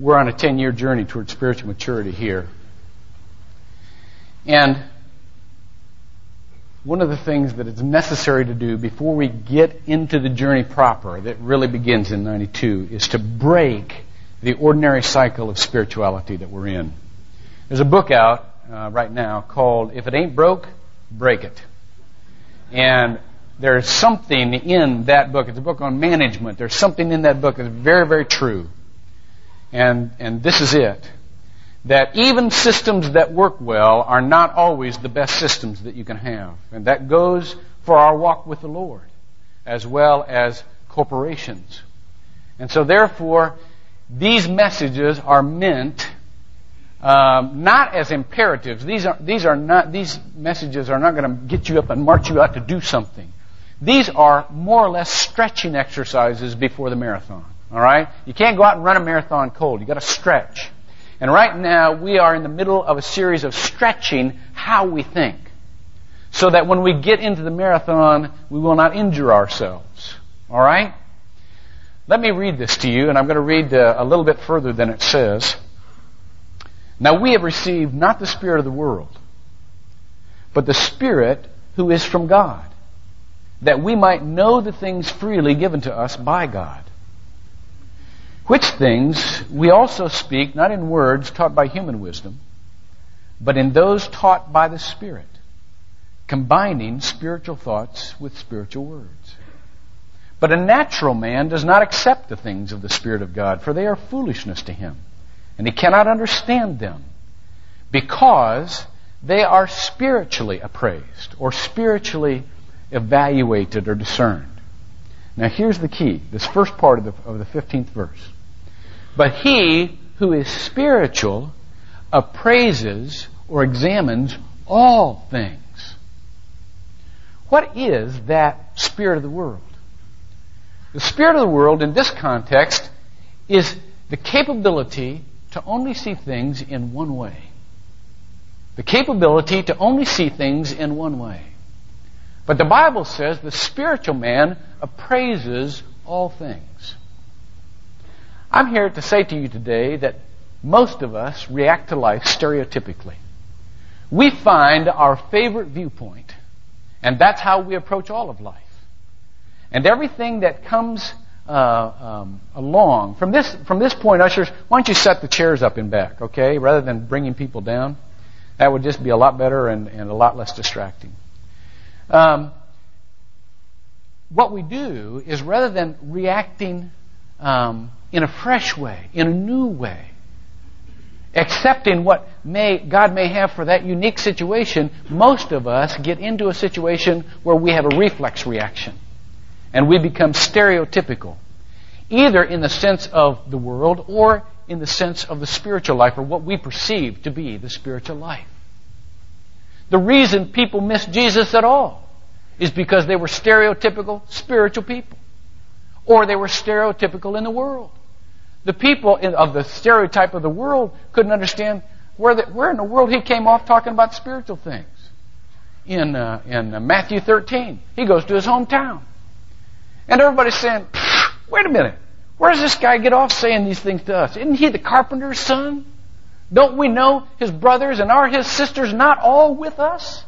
we're on a 10 year journey toward spiritual maturity here. And one of the things that is necessary to do before we get into the journey proper that really begins in 92 is to break the ordinary cycle of spirituality that we're in. There's a book out uh, right now called If It Ain't Broke, Break It. And there's something in that book. It's a book on management. There's something in that book that's very, very true. And, and this is it. That even systems that work well are not always the best systems that you can have. And that goes for our walk with the Lord, as well as corporations. And so therefore, these messages are meant um, not as imperatives. These are, these are not, these messages are not going to get you up and march you out to do something. These are more or less stretching exercises before the marathon. All right? You can't go out and run a marathon cold. You've got to stretch. And right now we are in the middle of a series of stretching how we think. So that when we get into the marathon, we will not injure ourselves. All right? Let me read this to you, and I'm going to read uh, a little bit further than it says. Now we have received not the Spirit of the world, but the Spirit who is from God, that we might know the things freely given to us by God. Which things we also speak not in words taught by human wisdom, but in those taught by the Spirit, combining spiritual thoughts with spiritual words. But a natural man does not accept the things of the Spirit of God, for they are foolishness to him and he cannot understand them because they are spiritually appraised or spiritually evaluated or discerned. Now here's the key, this first part of the, of the 15th verse. But he who is spiritual appraises or examines all things. What is that spirit of the world? The spirit of the world in this context is the capability to only see things in one way. The capability to only see things in one way. But the Bible says the spiritual man appraises all things. I'm here to say to you today that most of us react to life stereotypically. We find our favorite viewpoint, and that's how we approach all of life. And everything that comes uh, um, along. From this, from this point, ushers, why don't you set the chairs up in back, okay, rather than bringing people down? That would just be a lot better and, and a lot less distracting. Um, what we do is rather than reacting um, in a fresh way, in a new way, accepting what may, God may have for that unique situation, most of us get into a situation where we have a reflex reaction and we become stereotypical, either in the sense of the world or in the sense of the spiritual life or what we perceive to be the spiritual life. The reason people miss Jesus at all is because they were stereotypical spiritual people. Or they were stereotypical in the world. The people in, of the stereotype of the world couldn't understand where, the, where in the world he came off talking about spiritual things. In, uh, in uh, Matthew 13, he goes to his hometown. And everybody's saying, wait a minute. Where does this guy get off saying these things to us? Isn't he the carpenter's son? Don't we know his brothers and are his sisters not all with us?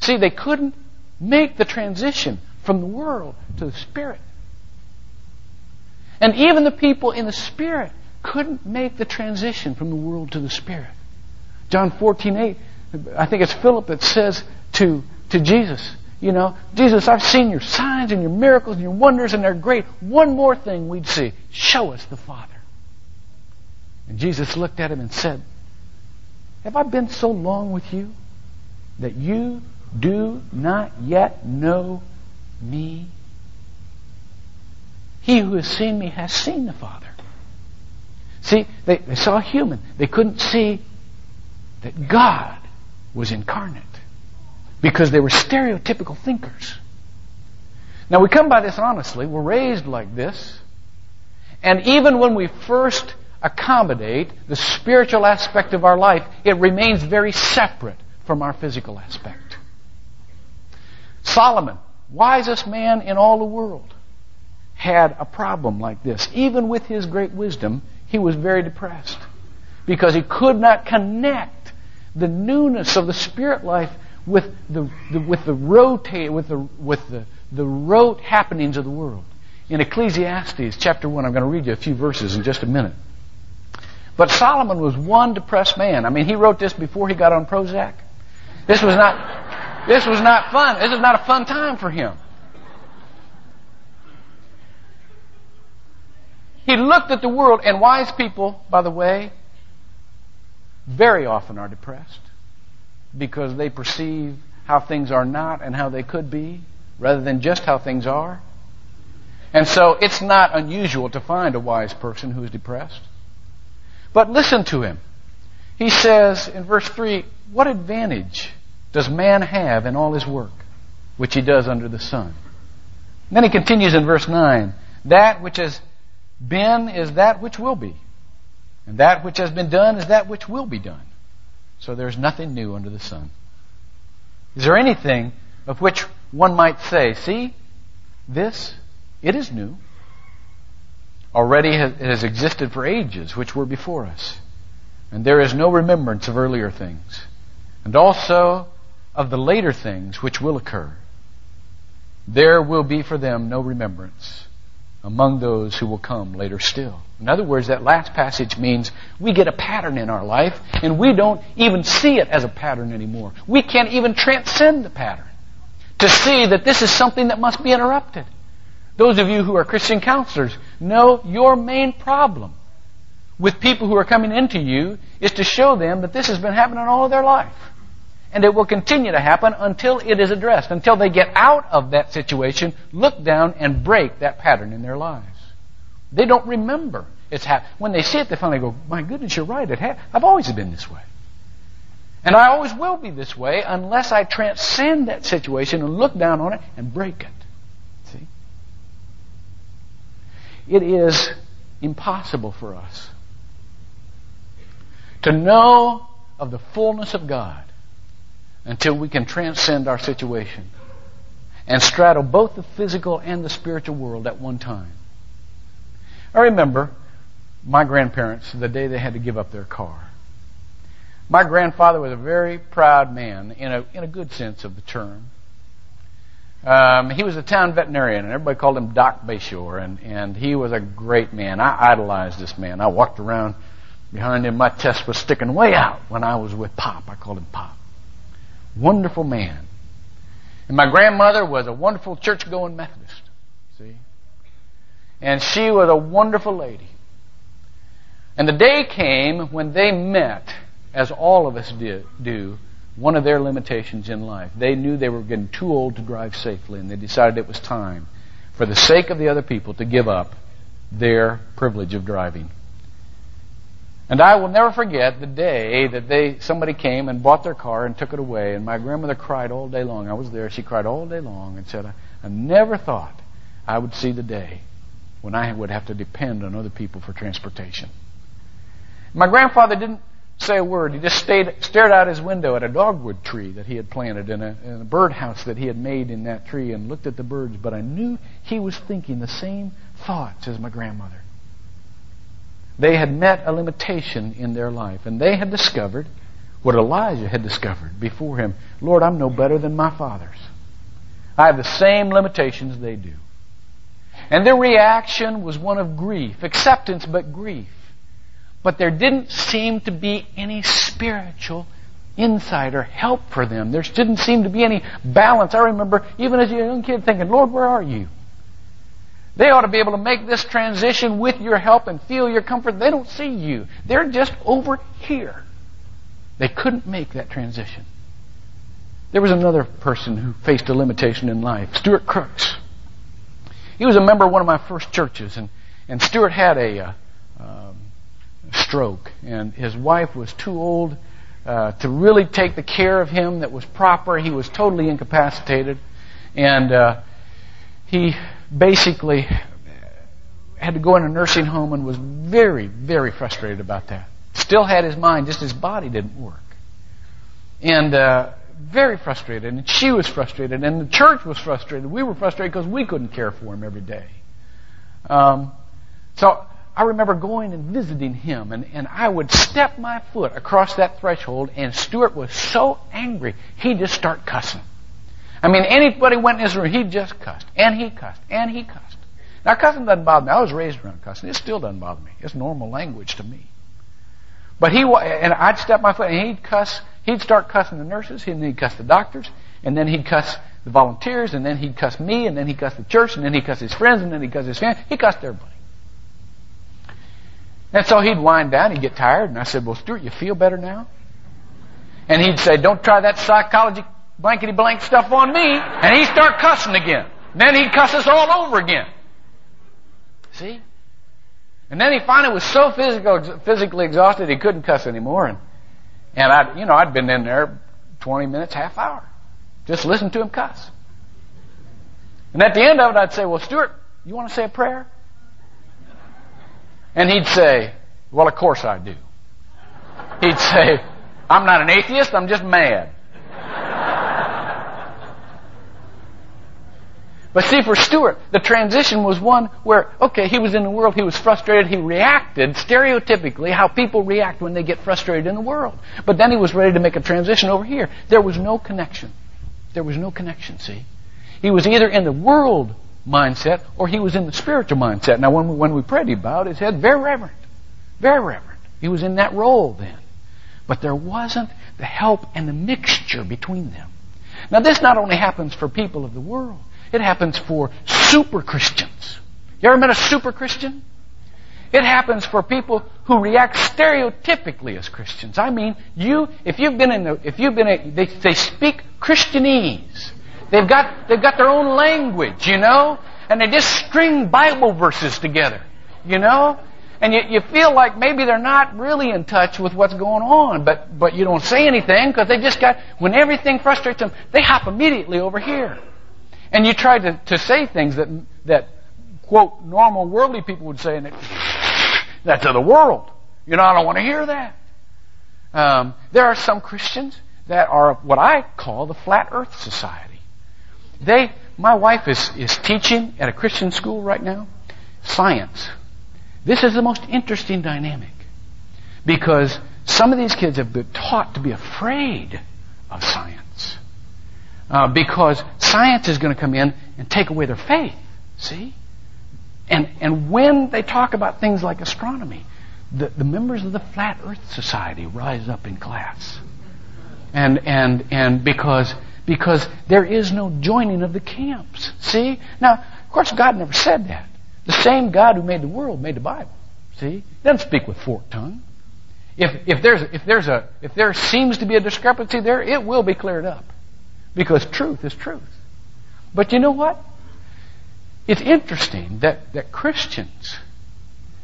See, they couldn't make the transition from the world to the Spirit. And even the people in the Spirit couldn't make the transition from the world to the Spirit. John 14, 8, I think it's Philip that says to, to Jesus, you know, Jesus, I've seen your signs and your miracles and your wonders, and they're great. One more thing we'd see show us the Father. And Jesus looked at him and said, Have I been so long with you that you do not yet know me? He who has seen me has seen the Father. See, they, they saw a human. They couldn't see that God was incarnate because they were stereotypical thinkers. Now we come by this honestly. We're raised like this. And even when we first accommodate the spiritual aspect of our life, it remains very separate from our physical aspect. Solomon, wisest man in all the world, had a problem like this. Even with his great wisdom, he was very depressed because he could not connect the newness of the spirit life with the, the with the rotate with the with the the rote happenings of the world. In Ecclesiastes chapter one, I'm going to read you a few verses in just a minute. But Solomon was one depressed man. I mean, he wrote this before he got on Prozac. This was not this was not fun. This is not a fun time for him. He looked at the world, and wise people, by the way, very often are depressed because they perceive how things are not and how they could be rather than just how things are. And so it's not unusual to find a wise person who is depressed. But listen to him. He says in verse 3 What advantage does man have in all his work, which he does under the sun? And then he continues in verse 9 That which has been is that which will be, and that which has been done is that which will be done. So there's nothing new under the sun. Is there anything of which one might say, see, this, it is new. Already it has existed for ages which were before us. And there is no remembrance of earlier things. And also of the later things which will occur. There will be for them no remembrance among those who will come later still. In other words, that last passage means we get a pattern in our life and we don't even see it as a pattern anymore. We can't even transcend the pattern to see that this is something that must be interrupted. Those of you who are Christian counselors know your main problem with people who are coming into you is to show them that this has been happening all of their life. And it will continue to happen until it is addressed, until they get out of that situation, look down, and break that pattern in their lives. They don't remember it's happened. When they see it, they finally go, My goodness, you're right. It ha- I've always been this way. And I always will be this way unless I transcend that situation and look down on it and break it. See? It is impossible for us to know of the fullness of God until we can transcend our situation and straddle both the physical and the spiritual world at one time. I remember my grandparents the day they had to give up their car. My grandfather was a very proud man in a, in a good sense of the term. Um, he was a town veterinarian, and everybody called him Doc Bayshore, and, and he was a great man. I idolized this man. I walked around behind him. My chest was sticking way out when I was with Pop. I called him Pop. Wonderful man. And my grandmother was a wonderful church going Methodist. See? And she was a wonderful lady. And the day came when they met, as all of us did, do, one of their limitations in life. They knew they were getting too old to drive safely, and they decided it was time, for the sake of the other people, to give up their privilege of driving. And I will never forget the day that they somebody came and bought their car and took it away. And my grandmother cried all day long. I was there. She cried all day long and said, I, never thought I would see the day when I would have to depend on other people for transportation. My grandfather didn't say a word. He just stayed, stared out his window at a dogwood tree that he had planted in a, in a birdhouse that he had made in that tree and looked at the birds. But I knew he was thinking the same thoughts as my grandmother. They had met a limitation in their life, and they had discovered what Elijah had discovered before him Lord, I'm no better than my fathers. I have the same limitations they do. And their reaction was one of grief, acceptance, but grief. But there didn't seem to be any spiritual insight or help for them. There didn't seem to be any balance. I remember, even as a young kid, thinking, Lord, where are you? They ought to be able to make this transition with your help and feel your comfort. They don't see you. They're just over here. They couldn't make that transition. There was another person who faced a limitation in life, Stuart Crooks. He was a member of one of my first churches, and, and Stuart had a uh, um, stroke, and his wife was too old uh, to really take the care of him that was proper. He was totally incapacitated, and uh, he basically had to go in a nursing home and was very, very frustrated about that. Still had his mind, just his body didn't work. And uh, very frustrated. And she was frustrated. And the church was frustrated. We were frustrated because we couldn't care for him every day. Um, so I remember going and visiting him, and, and I would step my foot across that threshold, and Stuart was so angry, he'd just start cussing. I mean, anybody went in his room, he just cussed, and he cussed, and he cussed. Now, cussing doesn't bother me. I was raised around cussing. It still doesn't bother me. It's normal language to me. But he, and I'd step my foot, and he'd cuss, he'd start cussing the nurses, and then he'd cuss the doctors, and then he'd cuss the volunteers, and then he'd cuss me, and then he'd cuss the church, and then he'd cuss his friends, and then he'd cuss his family. He cussed everybody. And so he'd wind down, he'd get tired, and I said, Well, Stuart, you feel better now? And he'd say, Don't try that psychology blankety blank stuff on me. And he'd start cussing again. Then he'd cuss us all over again. See? And then he finally was so physical, physically exhausted he couldn't cuss anymore. And, and I, you know, I'd been in there 20 minutes, half hour. Just listen to him cuss. And at the end of it, I'd say, well, Stuart, you want to say a prayer? And he'd say, well, of course I do. He'd say, I'm not an atheist, I'm just mad. But see, for Stuart, the transition was one where, okay, he was in the world, he was frustrated, he reacted stereotypically how people react when they get frustrated in the world. But then he was ready to make a transition over here. There was no connection. There was no connection, see? He was either in the world mindset or he was in the spiritual mindset. Now, when we, when we prayed, he bowed his head, very reverent. Very reverent. He was in that role then. But there wasn't the help and the mixture between them. Now, this not only happens for people of the world, it happens for super Christians. You ever met a super Christian? It happens for people who react stereotypically as Christians. I mean, you, if you've been in the, if you've been, a, they, they speak Christianese. They've got, they've got their own language, you know? And they just string Bible verses together, you know? And you, you feel like maybe they're not really in touch with what's going on, but, but you don't say anything because they just got, when everything frustrates them, they hop immediately over here. And you try to, to say things that, that, quote, normal worldly people would say, and it, that's of the world. You know, I don't want to hear that. Um, there are some Christians that are what I call the Flat Earth Society. They, my wife is, is teaching at a Christian school right now, science. This is the most interesting dynamic because some of these kids have been taught to be afraid of science. Uh, because science is going to come in and take away their faith. See? And, and when they talk about things like astronomy, the, the members of the Flat Earth Society rise up in class. And, and, and because, because there is no joining of the camps. See? Now, of course, God never said that. The same God who made the world made the Bible. See? He doesn't speak with forked tongue. If, if, there's, if, there's a, if there seems to be a discrepancy there, it will be cleared up. Because truth is truth. But you know what? It's interesting that, that Christians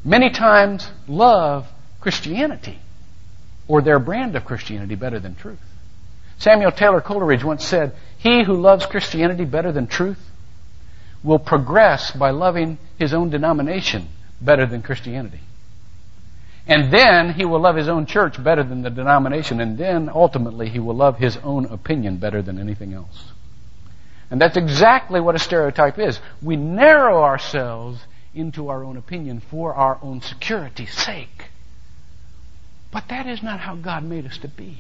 many times love Christianity or their brand of Christianity better than truth. Samuel Taylor Coleridge once said, He who loves Christianity better than truth will progress by loving his own denomination better than Christianity. And then he will love his own church better than the denomination. And then ultimately he will love his own opinion better than anything else. And that's exactly what a stereotype is. We narrow ourselves into our own opinion for our own security's sake. But that is not how God made us to be.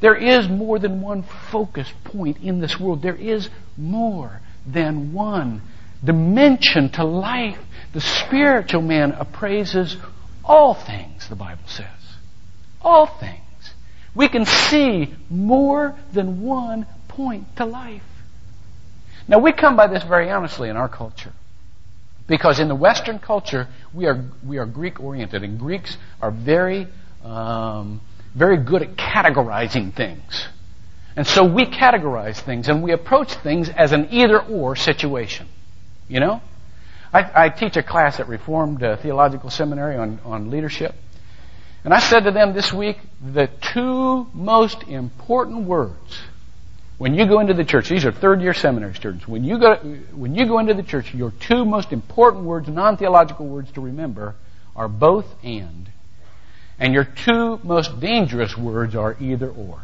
There is more than one focus point in this world. There is more than one dimension to life. The spiritual man appraises all things, the Bible says. All things. We can see more than one point to life. Now, we come by this very honestly in our culture. Because in the Western culture, we are, we are Greek oriented, and Greeks are very, um, very good at categorizing things. And so we categorize things and we approach things as an either or situation. You know? I, I teach a class at Reformed uh, Theological Seminary on, on leadership. And I said to them this week, the two most important words when you go into the church, these are third year seminary students, when you go, when you go into the church, your two most important words, non-theological words to remember, are both and. And your two most dangerous words are either or.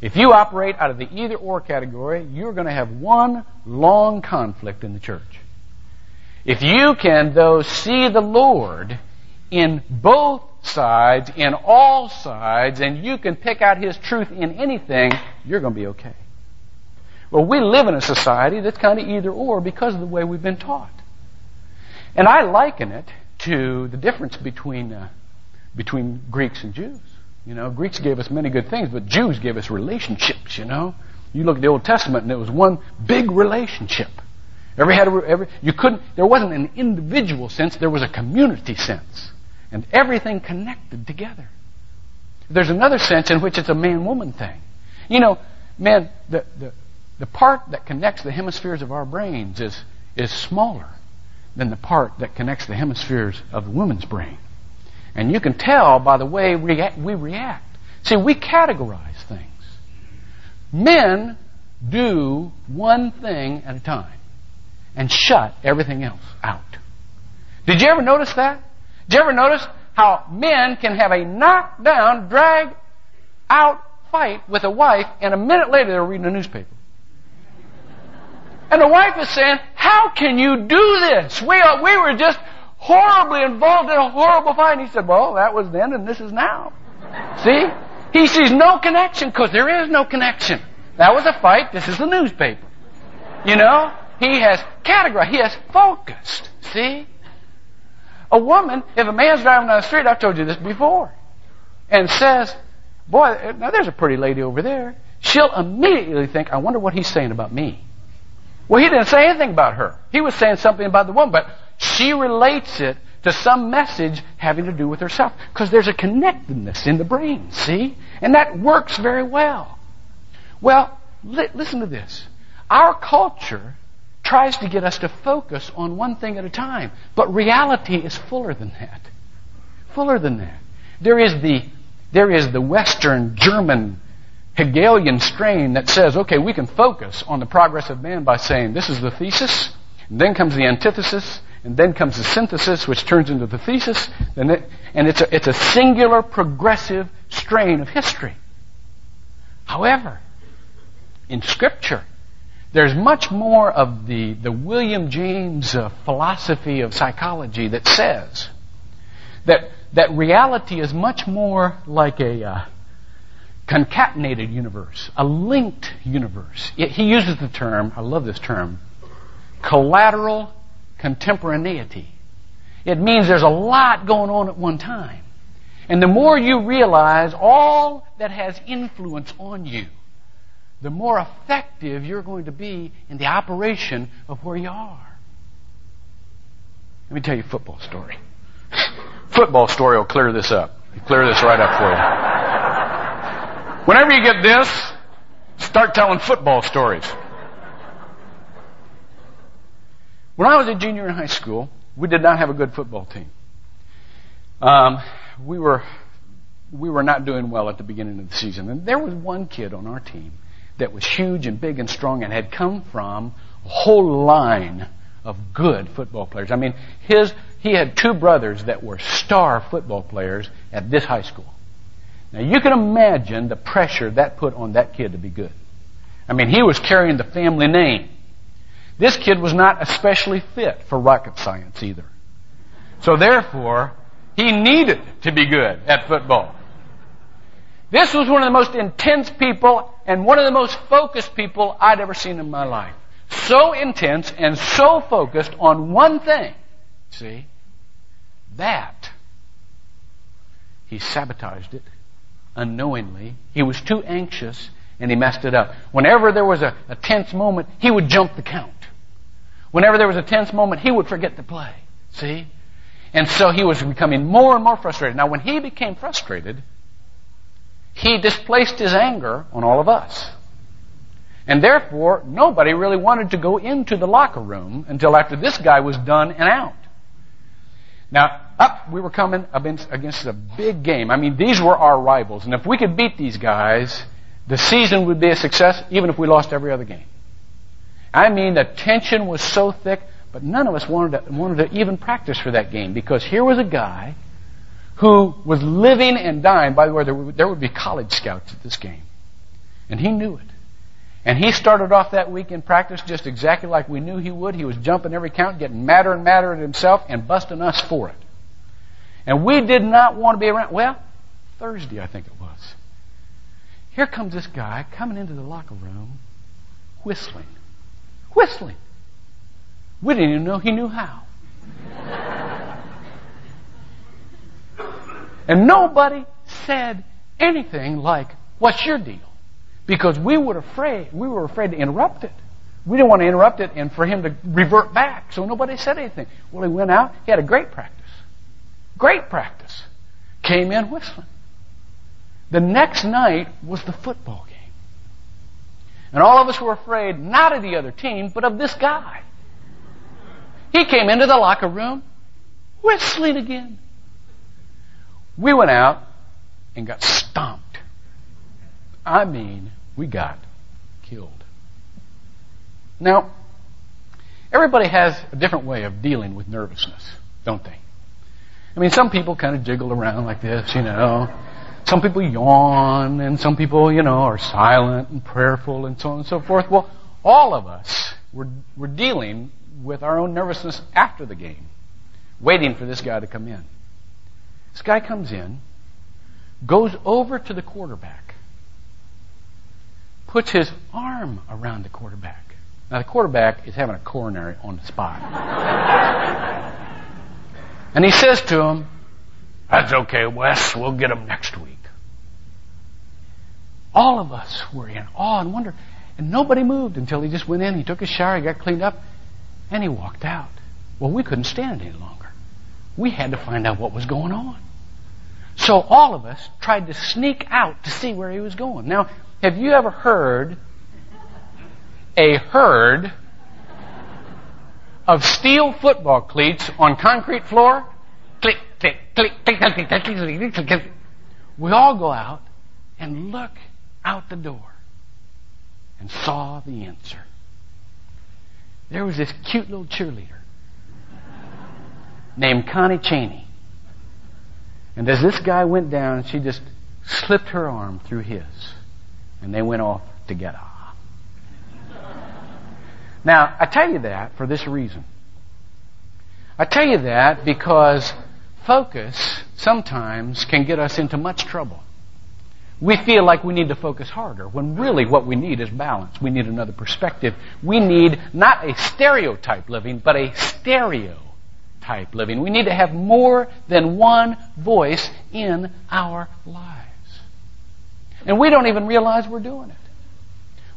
If you operate out of the either or category, you're going to have one long conflict in the church. If you can, though, see the Lord in both sides, in all sides, and you can pick out His truth in anything, you're going to be okay. Well, we live in a society that's kind of either or because of the way we've been taught. And I liken it to the difference between, uh, between Greeks and Jews. You know, Greeks gave us many good things, but Jews gave us relationships, you know. You look at the Old Testament and it was one big relationship. Every had every, you couldn't, there wasn't an individual sense, there was a community sense. And everything connected together. There's another sense in which it's a man-woman thing. You know, man, the, the, the part that connects the hemispheres of our brains is, is smaller than the part that connects the hemispheres of the woman's brain. And you can tell by the way we react. See, we categorize things. Men do one thing at a time and shut everything else out. Did you ever notice that? Did you ever notice how men can have a knockdown, drag out fight with a wife and a minute later they're reading a newspaper? And the wife is saying, how can you do this? We, are, we were just horribly involved in a horrible fight. And he said, well, that was then and this is now. See? He sees no connection because there is no connection. That was a fight. This is the newspaper. You know? He has categorized. He has focused. See? A woman, if a man's driving down the street, I've told you this before, and says, boy, now there's a pretty lady over there, she'll immediately think, I wonder what he's saying about me. Well, he didn't say anything about her. He was saying something about the woman, but she relates it to some message having to do with herself. Because there's a connectedness in the brain, see? And that works very well. Well, li- listen to this. Our culture tries to get us to focus on one thing at a time, but reality is fuller than that. Fuller than that. There is the, there is the Western German Hegelian strain that says, okay, we can focus on the progress of man by saying this is the thesis, then comes the antithesis, and then comes the synthesis, which turns into the thesis, and, it, and it's, a, it's a singular progressive strain of history. However, in Scripture, there's much more of the, the William James uh, philosophy of psychology that says that, that reality is much more like a, uh, concatenated universe, a linked universe. It, he uses the term, I love this term, collateral contemporaneity. It means there's a lot going on at one time. And the more you realize all that has influence on you, the more effective you're going to be in the operation of where you are. Let me tell you a football story. football story will clear this up. Clear this right up for you. Whenever you get this, start telling football stories. When I was a junior in high school, we did not have a good football team. Um, we were we were not doing well at the beginning of the season, and there was one kid on our team that was huge and big and strong and had come from a whole line of good football players. I mean, his he had two brothers that were star football players at this high school. Now you can imagine the pressure that put on that kid to be good. I mean, he was carrying the family name. This kid was not especially fit for rocket science either. So therefore, he needed to be good at football. This was one of the most intense people and one of the most focused people I'd ever seen in my life. So intense and so focused on one thing. See? That. He sabotaged it unknowingly. He was too anxious and he messed it up. Whenever there was a, a tense moment, he would jump the count. Whenever there was a tense moment, he would forget to play. See? And so he was becoming more and more frustrated. Now, when he became frustrated, he displaced his anger on all of us. And therefore, nobody really wanted to go into the locker room until after this guy was done and out. Now, up we were coming against a big game. I mean, these were our rivals. And if we could beat these guys, the season would be a success, even if we lost every other game. I mean, the tension was so thick, but none of us wanted to, wanted to even practice for that game because here was a guy who was living and dying. By the way, there would, be college scouts at this game. And he knew it. And he started off that week in practice just exactly like we knew he would. He was jumping every count, getting madder and madder at himself, and busting us for it. And we did not want to be around. Well, Thursday, I think it was. Here comes this guy coming into the locker room, whistling. Whistling. We didn't even know he knew how. And nobody said anything like, What's your deal? Because we were afraid, we were afraid to interrupt it. We didn't want to interrupt it and for him to revert back, so nobody said anything. Well, he went out, he had a great practice. Great practice. Came in whistling. The next night was the football game. And all of us were afraid not of the other team, but of this guy. He came into the locker room whistling again. We went out and got stomped. I mean, we got killed. Now, everybody has a different way of dealing with nervousness, don't they? I mean, some people kind of jiggle around like this, you know. Some people yawn, and some people, you know, are silent and prayerful, and so on and so forth. Well, all of us, we're, we're dealing with our own nervousness after the game, waiting for this guy to come in. This guy comes in, goes over to the quarterback, puts his arm around the quarterback. Now, the quarterback is having a coronary on the spot. and he says to him, That's okay, Wes. We'll get him next week. All of us were in awe and wonder. And nobody moved until he just went in, he took a shower, he got cleaned up, and he walked out. Well, we couldn't stand it any longer. We had to find out what was going on. So all of us tried to sneak out to see where he was going. Now, have you ever heard a herd of steel football cleats on concrete floor? Click, click, click, click, click, click, click, click, click, click. We all go out and look out the door and saw the answer. There was this cute little cheerleader named Connie Cheney. And as this guy went down, she just slipped her arm through his. And they went off together. Now, I tell you that for this reason. I tell you that because focus sometimes can get us into much trouble. We feel like we need to focus harder when really what we need is balance. We need another perspective. We need not a stereotype living, but a stereo type living. We need to have more than one voice in our lives. And we don't even realize we're doing it.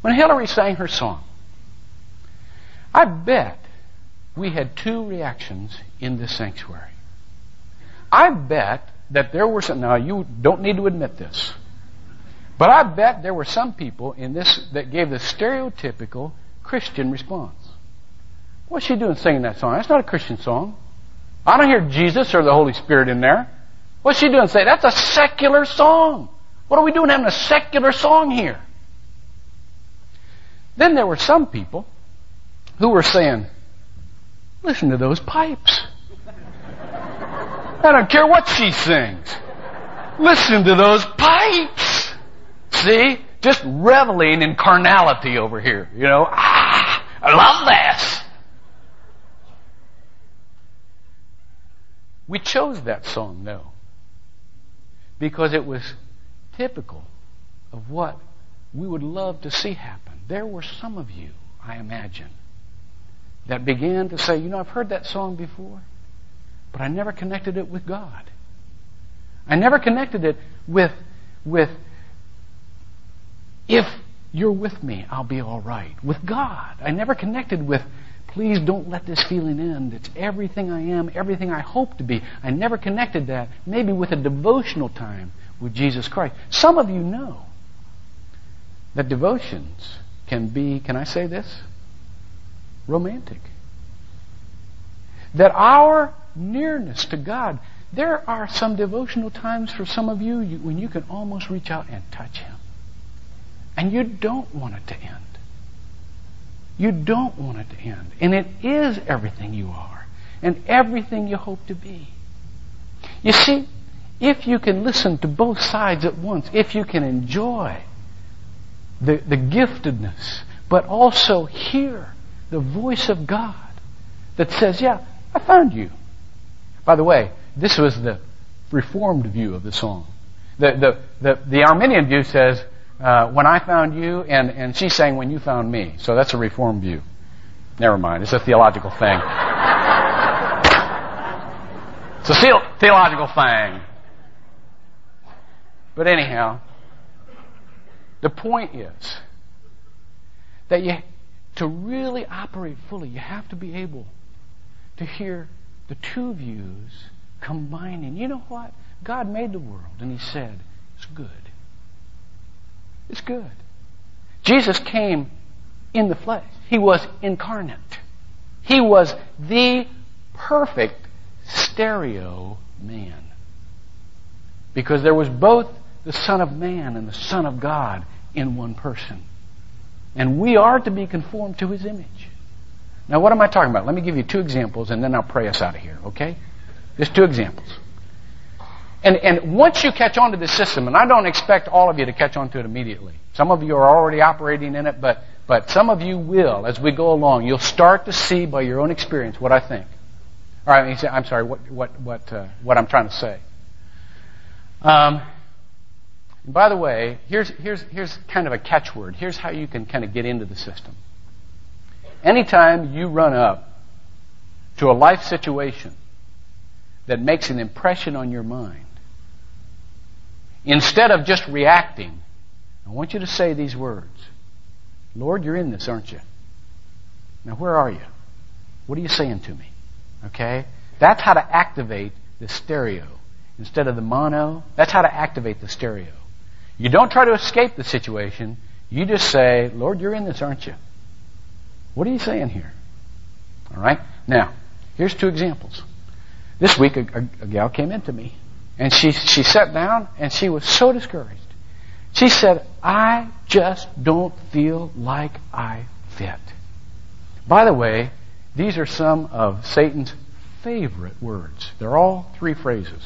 When Hillary sang her song, I bet we had two reactions in this sanctuary. I bet that there were some, now you don't need to admit this, but I bet there were some people in this that gave the stereotypical Christian response. What's she doing singing that song? That's not a Christian song. I don't hear Jesus or the Holy Spirit in there. What's she doing? Say, that's a secular song. What are we doing having a secular song here? Then there were some people who were saying, listen to those pipes. I don't care what she sings. Listen to those pipes. See? Just reveling in carnality over here. You know, ah, I love this. We chose that song, though, because it was typical of what we would love to see happen. There were some of you, I imagine, that began to say, you know, I've heard that song before, but I never connected it with God. I never connected it with, with, if you're with me, I'll be all right. With God. I never connected with, please don't let this feeling end. It's everything I am, everything I hope to be. I never connected that, maybe with a devotional time with Jesus Christ. Some of you know that devotions can be, can I say this? romantic. That our nearness to God, there are some devotional times for some of you, when you can almost reach out and touch Him. And you don't want it to end. You don't want it to end. And it is everything you are and everything you hope to be. You see, if you can listen to both sides at once, if you can enjoy the, the giftedness, but also hear the voice of God that says, Yeah, I found you. By the way, this was the Reformed view of the song. The, the, the, the Arminian view says, uh, When I found you, and, and she's saying, When you found me. So that's a Reformed view. Never mind, it's a theological thing. it's a theological thing. But anyhow, the point is that you, to really operate fully, you have to be able to hear the two views combining. You know what? God made the world and He said, it's good. It's good. Jesus came in the flesh. He was incarnate. He was the perfect stereo man. Because there was both the Son of Man and the Son of God in one person. And we are to be conformed to His image. Now, what am I talking about? Let me give you two examples and then I'll pray us out of here, okay? Just two examples. And, and once you catch on to this system, and I don't expect all of you to catch on to it immediately. Some of you are already operating in it, but, but some of you will as we go along. You'll start to see by your own experience what I think. All right, I'm sorry, what, what, what, uh, what I'm trying to say. Um, and by the way, here's, here's, here's kind of a catchword. Here's how you can kind of get into the system. Anytime you run up to a life situation that makes an impression on your mind, instead of just reacting, I want you to say these words Lord, you're in this, aren't you? Now, where are you? What are you saying to me? Okay? That's how to activate the stereo. Instead of the mono, that's how to activate the stereo. You don't try to escape the situation. You just say, Lord, you're in this, aren't you? What are you saying here? All right? Now, here's two examples. This week, a, a, a gal came into me, and she, she sat down, and she was so discouraged. She said, I just don't feel like I fit. By the way, these are some of Satan's favorite words. They're all three phrases.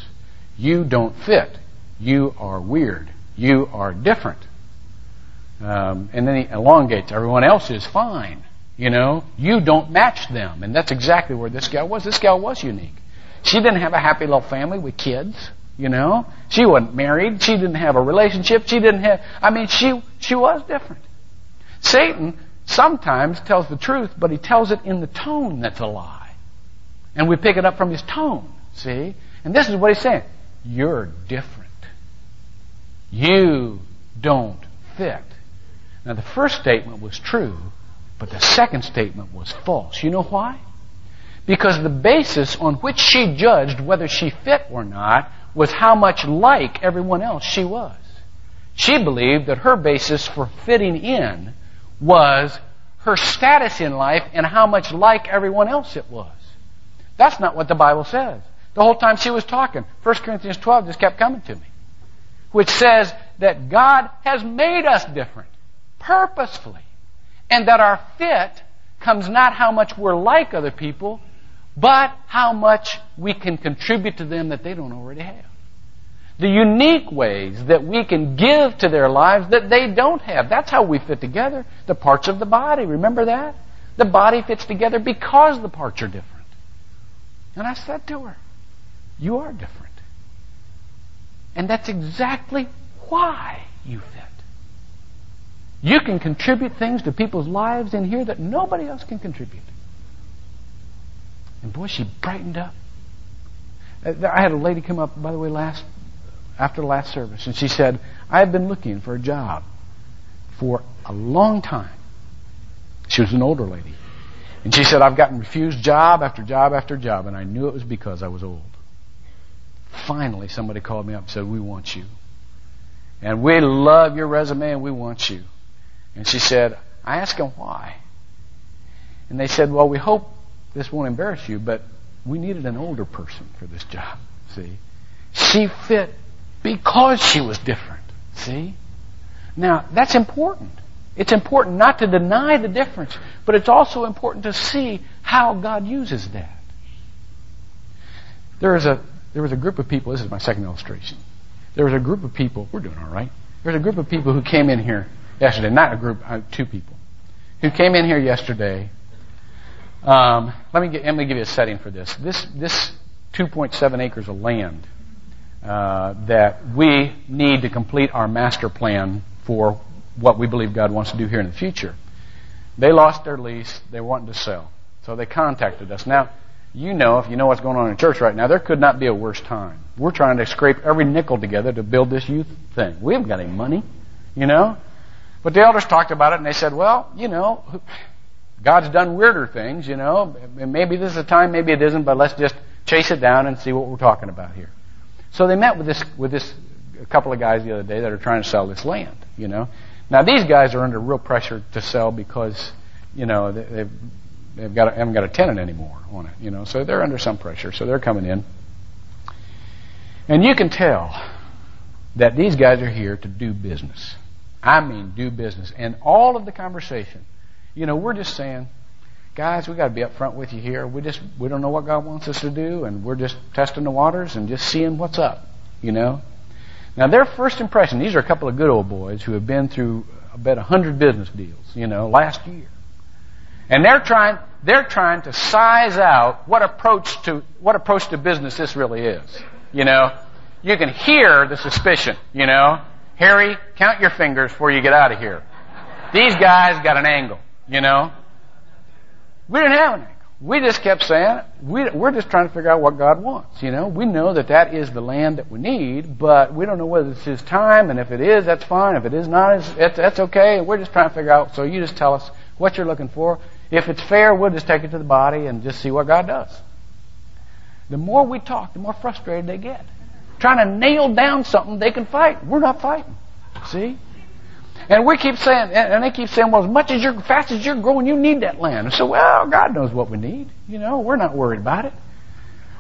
You don't fit. You are weird. You are different. Um, and then he elongates. Everyone else is fine. You know, you don't match them. And that's exactly where this gal was. This gal was unique. She didn't have a happy little family with kids. You know, she wasn't married. She didn't have a relationship. She didn't have. I mean, she she was different. Satan sometimes tells the truth, but he tells it in the tone that's a lie, and we pick it up from his tone. See, and this is what he's saying: You're different. You don't fit. Now, the first statement was true, but the second statement was false. You know why? Because the basis on which she judged whether she fit or not was how much like everyone else she was. She believed that her basis for fitting in was her status in life and how much like everyone else it was. That's not what the Bible says. The whole time she was talking, 1 Corinthians 12 just kept coming to me which says that God has made us different purposefully. And that our fit comes not how much we're like other people, but how much we can contribute to them that they don't already have. The unique ways that we can give to their lives that they don't have. That's how we fit together. The parts of the body, remember that? The body fits together because the parts are different. And I said to her, You are different. And that's exactly why you fit. You can contribute things to people's lives in here that nobody else can contribute. And boy, she brightened up. Uh, I had a lady come up, by the way, last after the last service, and she said, "I have been looking for a job for a long time." She was an older lady, and she said, "I've gotten refused job after job after job, and I knew it was because I was old." finally somebody called me up and said, We want you. And we love your resume and we want you. And she said, I asked them why. And they said, Well, we hope this won't embarrass you, but we needed an older person for this job. See? She fit because she was different. See? Now, that's important. It's important not to deny the difference, but it's also important to see how God uses that. There is a there was a group of people, this is my second illustration. There was a group of people, we're doing all right. There was a group of people who came in here yesterday, not a group, uh, two people, who came in here yesterday. Um, let me get, let me give you a setting for this. This this 2.7 acres of land uh, that we need to complete our master plan for what we believe God wants to do here in the future. They lost their lease. They wanted to sell. So they contacted us. Now, you know, if you know what's going on in church right now, there could not be a worse time. We're trying to scrape every nickel together to build this youth thing. We haven't got any money, you know? But the elders talked about it and they said, well, you know, God's done weirder things, you know. Maybe this is a time, maybe it isn't, but let's just chase it down and see what we're talking about here. So they met with this, with this, couple of guys the other day that are trying to sell this land, you know. Now these guys are under real pressure to sell because, you know, they've, they've got, haven't got a tenant anymore on it, you know. So they're under some pressure. So they're coming in. And you can tell that these guys are here to do business. I mean, do business. And all of the conversation, you know, we're just saying, guys, we got to be upfront with you here. We just we don't know what God wants us to do, and we're just testing the waters and just seeing what's up. You know. Now, their first impression. These are a couple of good old boys who have been through about a hundred business deals. You know, last year, and they're trying they're trying to size out what approach to what approach to business this really is. You know, you can hear the suspicion. You know, Harry, count your fingers before you get out of here. These guys got an angle. You know, we didn't have an angle. We just kept saying, we, we're just trying to figure out what God wants. You know, we know that that is the land that we need, but we don't know whether it's His time, and if it is, that's fine. If it is not, it's, it's, that's okay. We're just trying to figure out. So you just tell us what you're looking for. If it's fair, we'll just take it to the body and just see what God does. The more we talk, the more frustrated they get. Trying to nail down something they can fight. We're not fighting. See? And we keep saying, and they keep saying, well, as much as you're, fast as you're growing, you need that land. And so, well, God knows what we need. You know, we're not worried about it.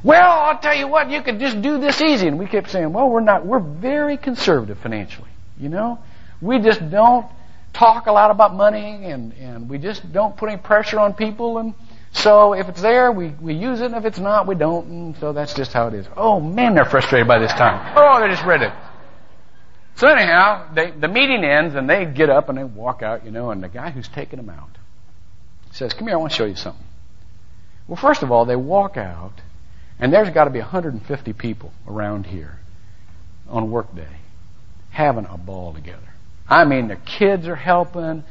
Well, I'll tell you what, you could just do this easy. And we kept saying, well, we're not, we're very conservative financially. You know, we just don't talk a lot about money and, and we just don't put any pressure on people. And so if it's there, we, we use it. And if it's not, we don't. And so that's just how it is. Oh man, they're frustrated by this time. Oh, they're just ready. So anyhow, they, the meeting ends and they get up and they walk out, you know, and the guy who's taking them out says, come here, I want to show you something. Well, first of all, they walk out and there's got to be 150 people around here on a work day having a ball together. I mean, the kids are helping,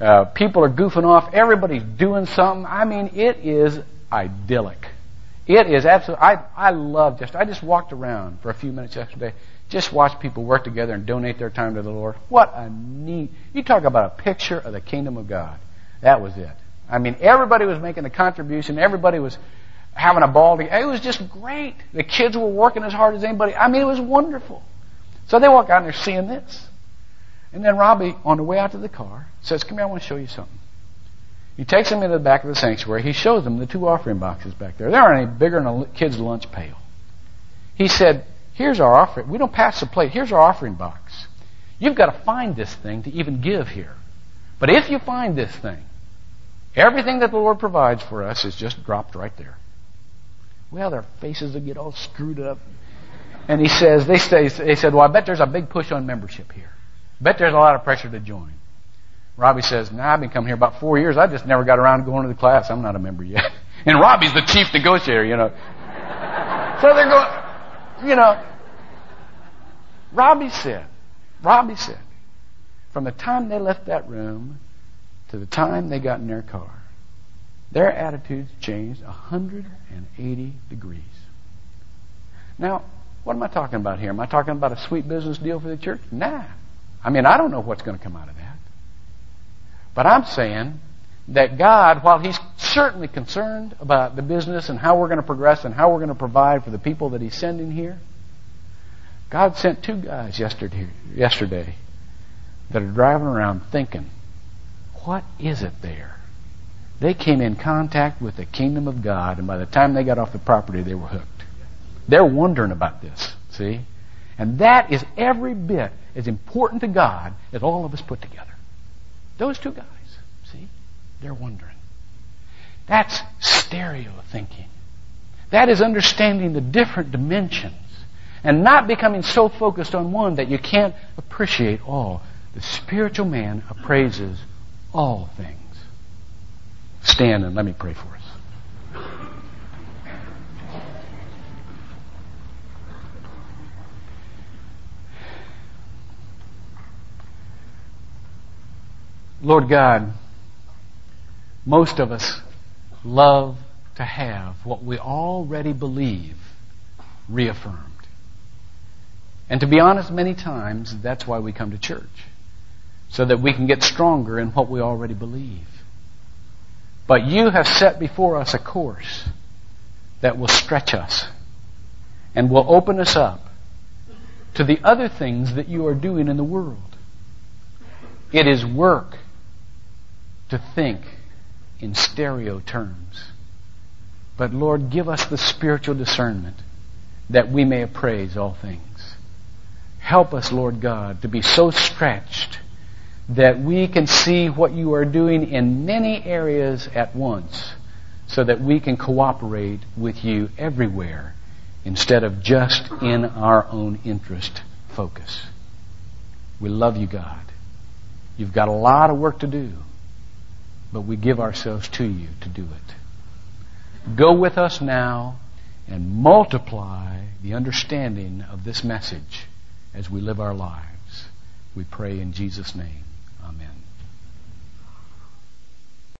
uh, people are goofing off, everybody's doing something. I mean, it is idyllic. It is absolutely. I I love just. I just walked around for a few minutes yesterday just watch people work together and donate their time to the Lord. What a neat. You talk about a picture of the kingdom of God. That was it. I mean, everybody was making a contribution. Everybody was having a ball. Together. It was just great. The kids were working as hard as anybody. I mean, it was wonderful. So they walk out and they're seeing this. And then Robbie, on the way out to the car, says, Come here, I want to show you something. He takes them into the back of the sanctuary. He shows them the two offering boxes back there. They aren't any bigger than a kid's lunch pail. He said, Here's our offering. We don't pass the plate. Here's our offering box. You've got to find this thing to even give here. But if you find this thing, everything that the Lord provides for us is just dropped right there. Well, their faces will get all screwed up. And he says, they, say, they said, well, I bet there's a big push on membership here. Bet there's a lot of pressure to join. Robbie says, nah, I've been coming here about four years. I just never got around to going to the class. I'm not a member yet. And Robbie's the chief negotiator, you know. So they're going, you know, Robbie said, Robbie said, from the time they left that room to the time they got in their car, their attitudes changed 180 degrees. Now, what am I talking about here? Am I talking about a sweet business deal for the church? Nah. I mean, I don't know what's going to come out of that. But I'm saying that God, while He's certainly concerned about the business and how we're going to progress and how we're going to provide for the people that He's sending here, God sent two guys yesterday, yesterday that are driving around thinking, what is it there? They came in contact with the kingdom of God, and by the time they got off the property, they were hooked. They're wondering about this, see? And that is every bit as important to God as all of us put together. Those two guys, see? They're wondering. That's stereo thinking. That is understanding the different dimensions and not becoming so focused on one that you can't appreciate all The spiritual man appraises all things. Stand and let me pray for us. Lord God, most of us love to have what we already believe reaffirmed. And to be honest, many times that's why we come to church. So that we can get stronger in what we already believe. But you have set before us a course that will stretch us and will open us up to the other things that you are doing in the world. It is work to think in stereo terms. But Lord, give us the spiritual discernment that we may appraise all things. Help us, Lord God, to be so stretched that we can see what you are doing in many areas at once so that we can cooperate with you everywhere instead of just in our own interest focus. We love you, God. You've got a lot of work to do, but we give ourselves to you to do it. Go with us now and multiply the understanding of this message as we live our lives. We pray in Jesus' name.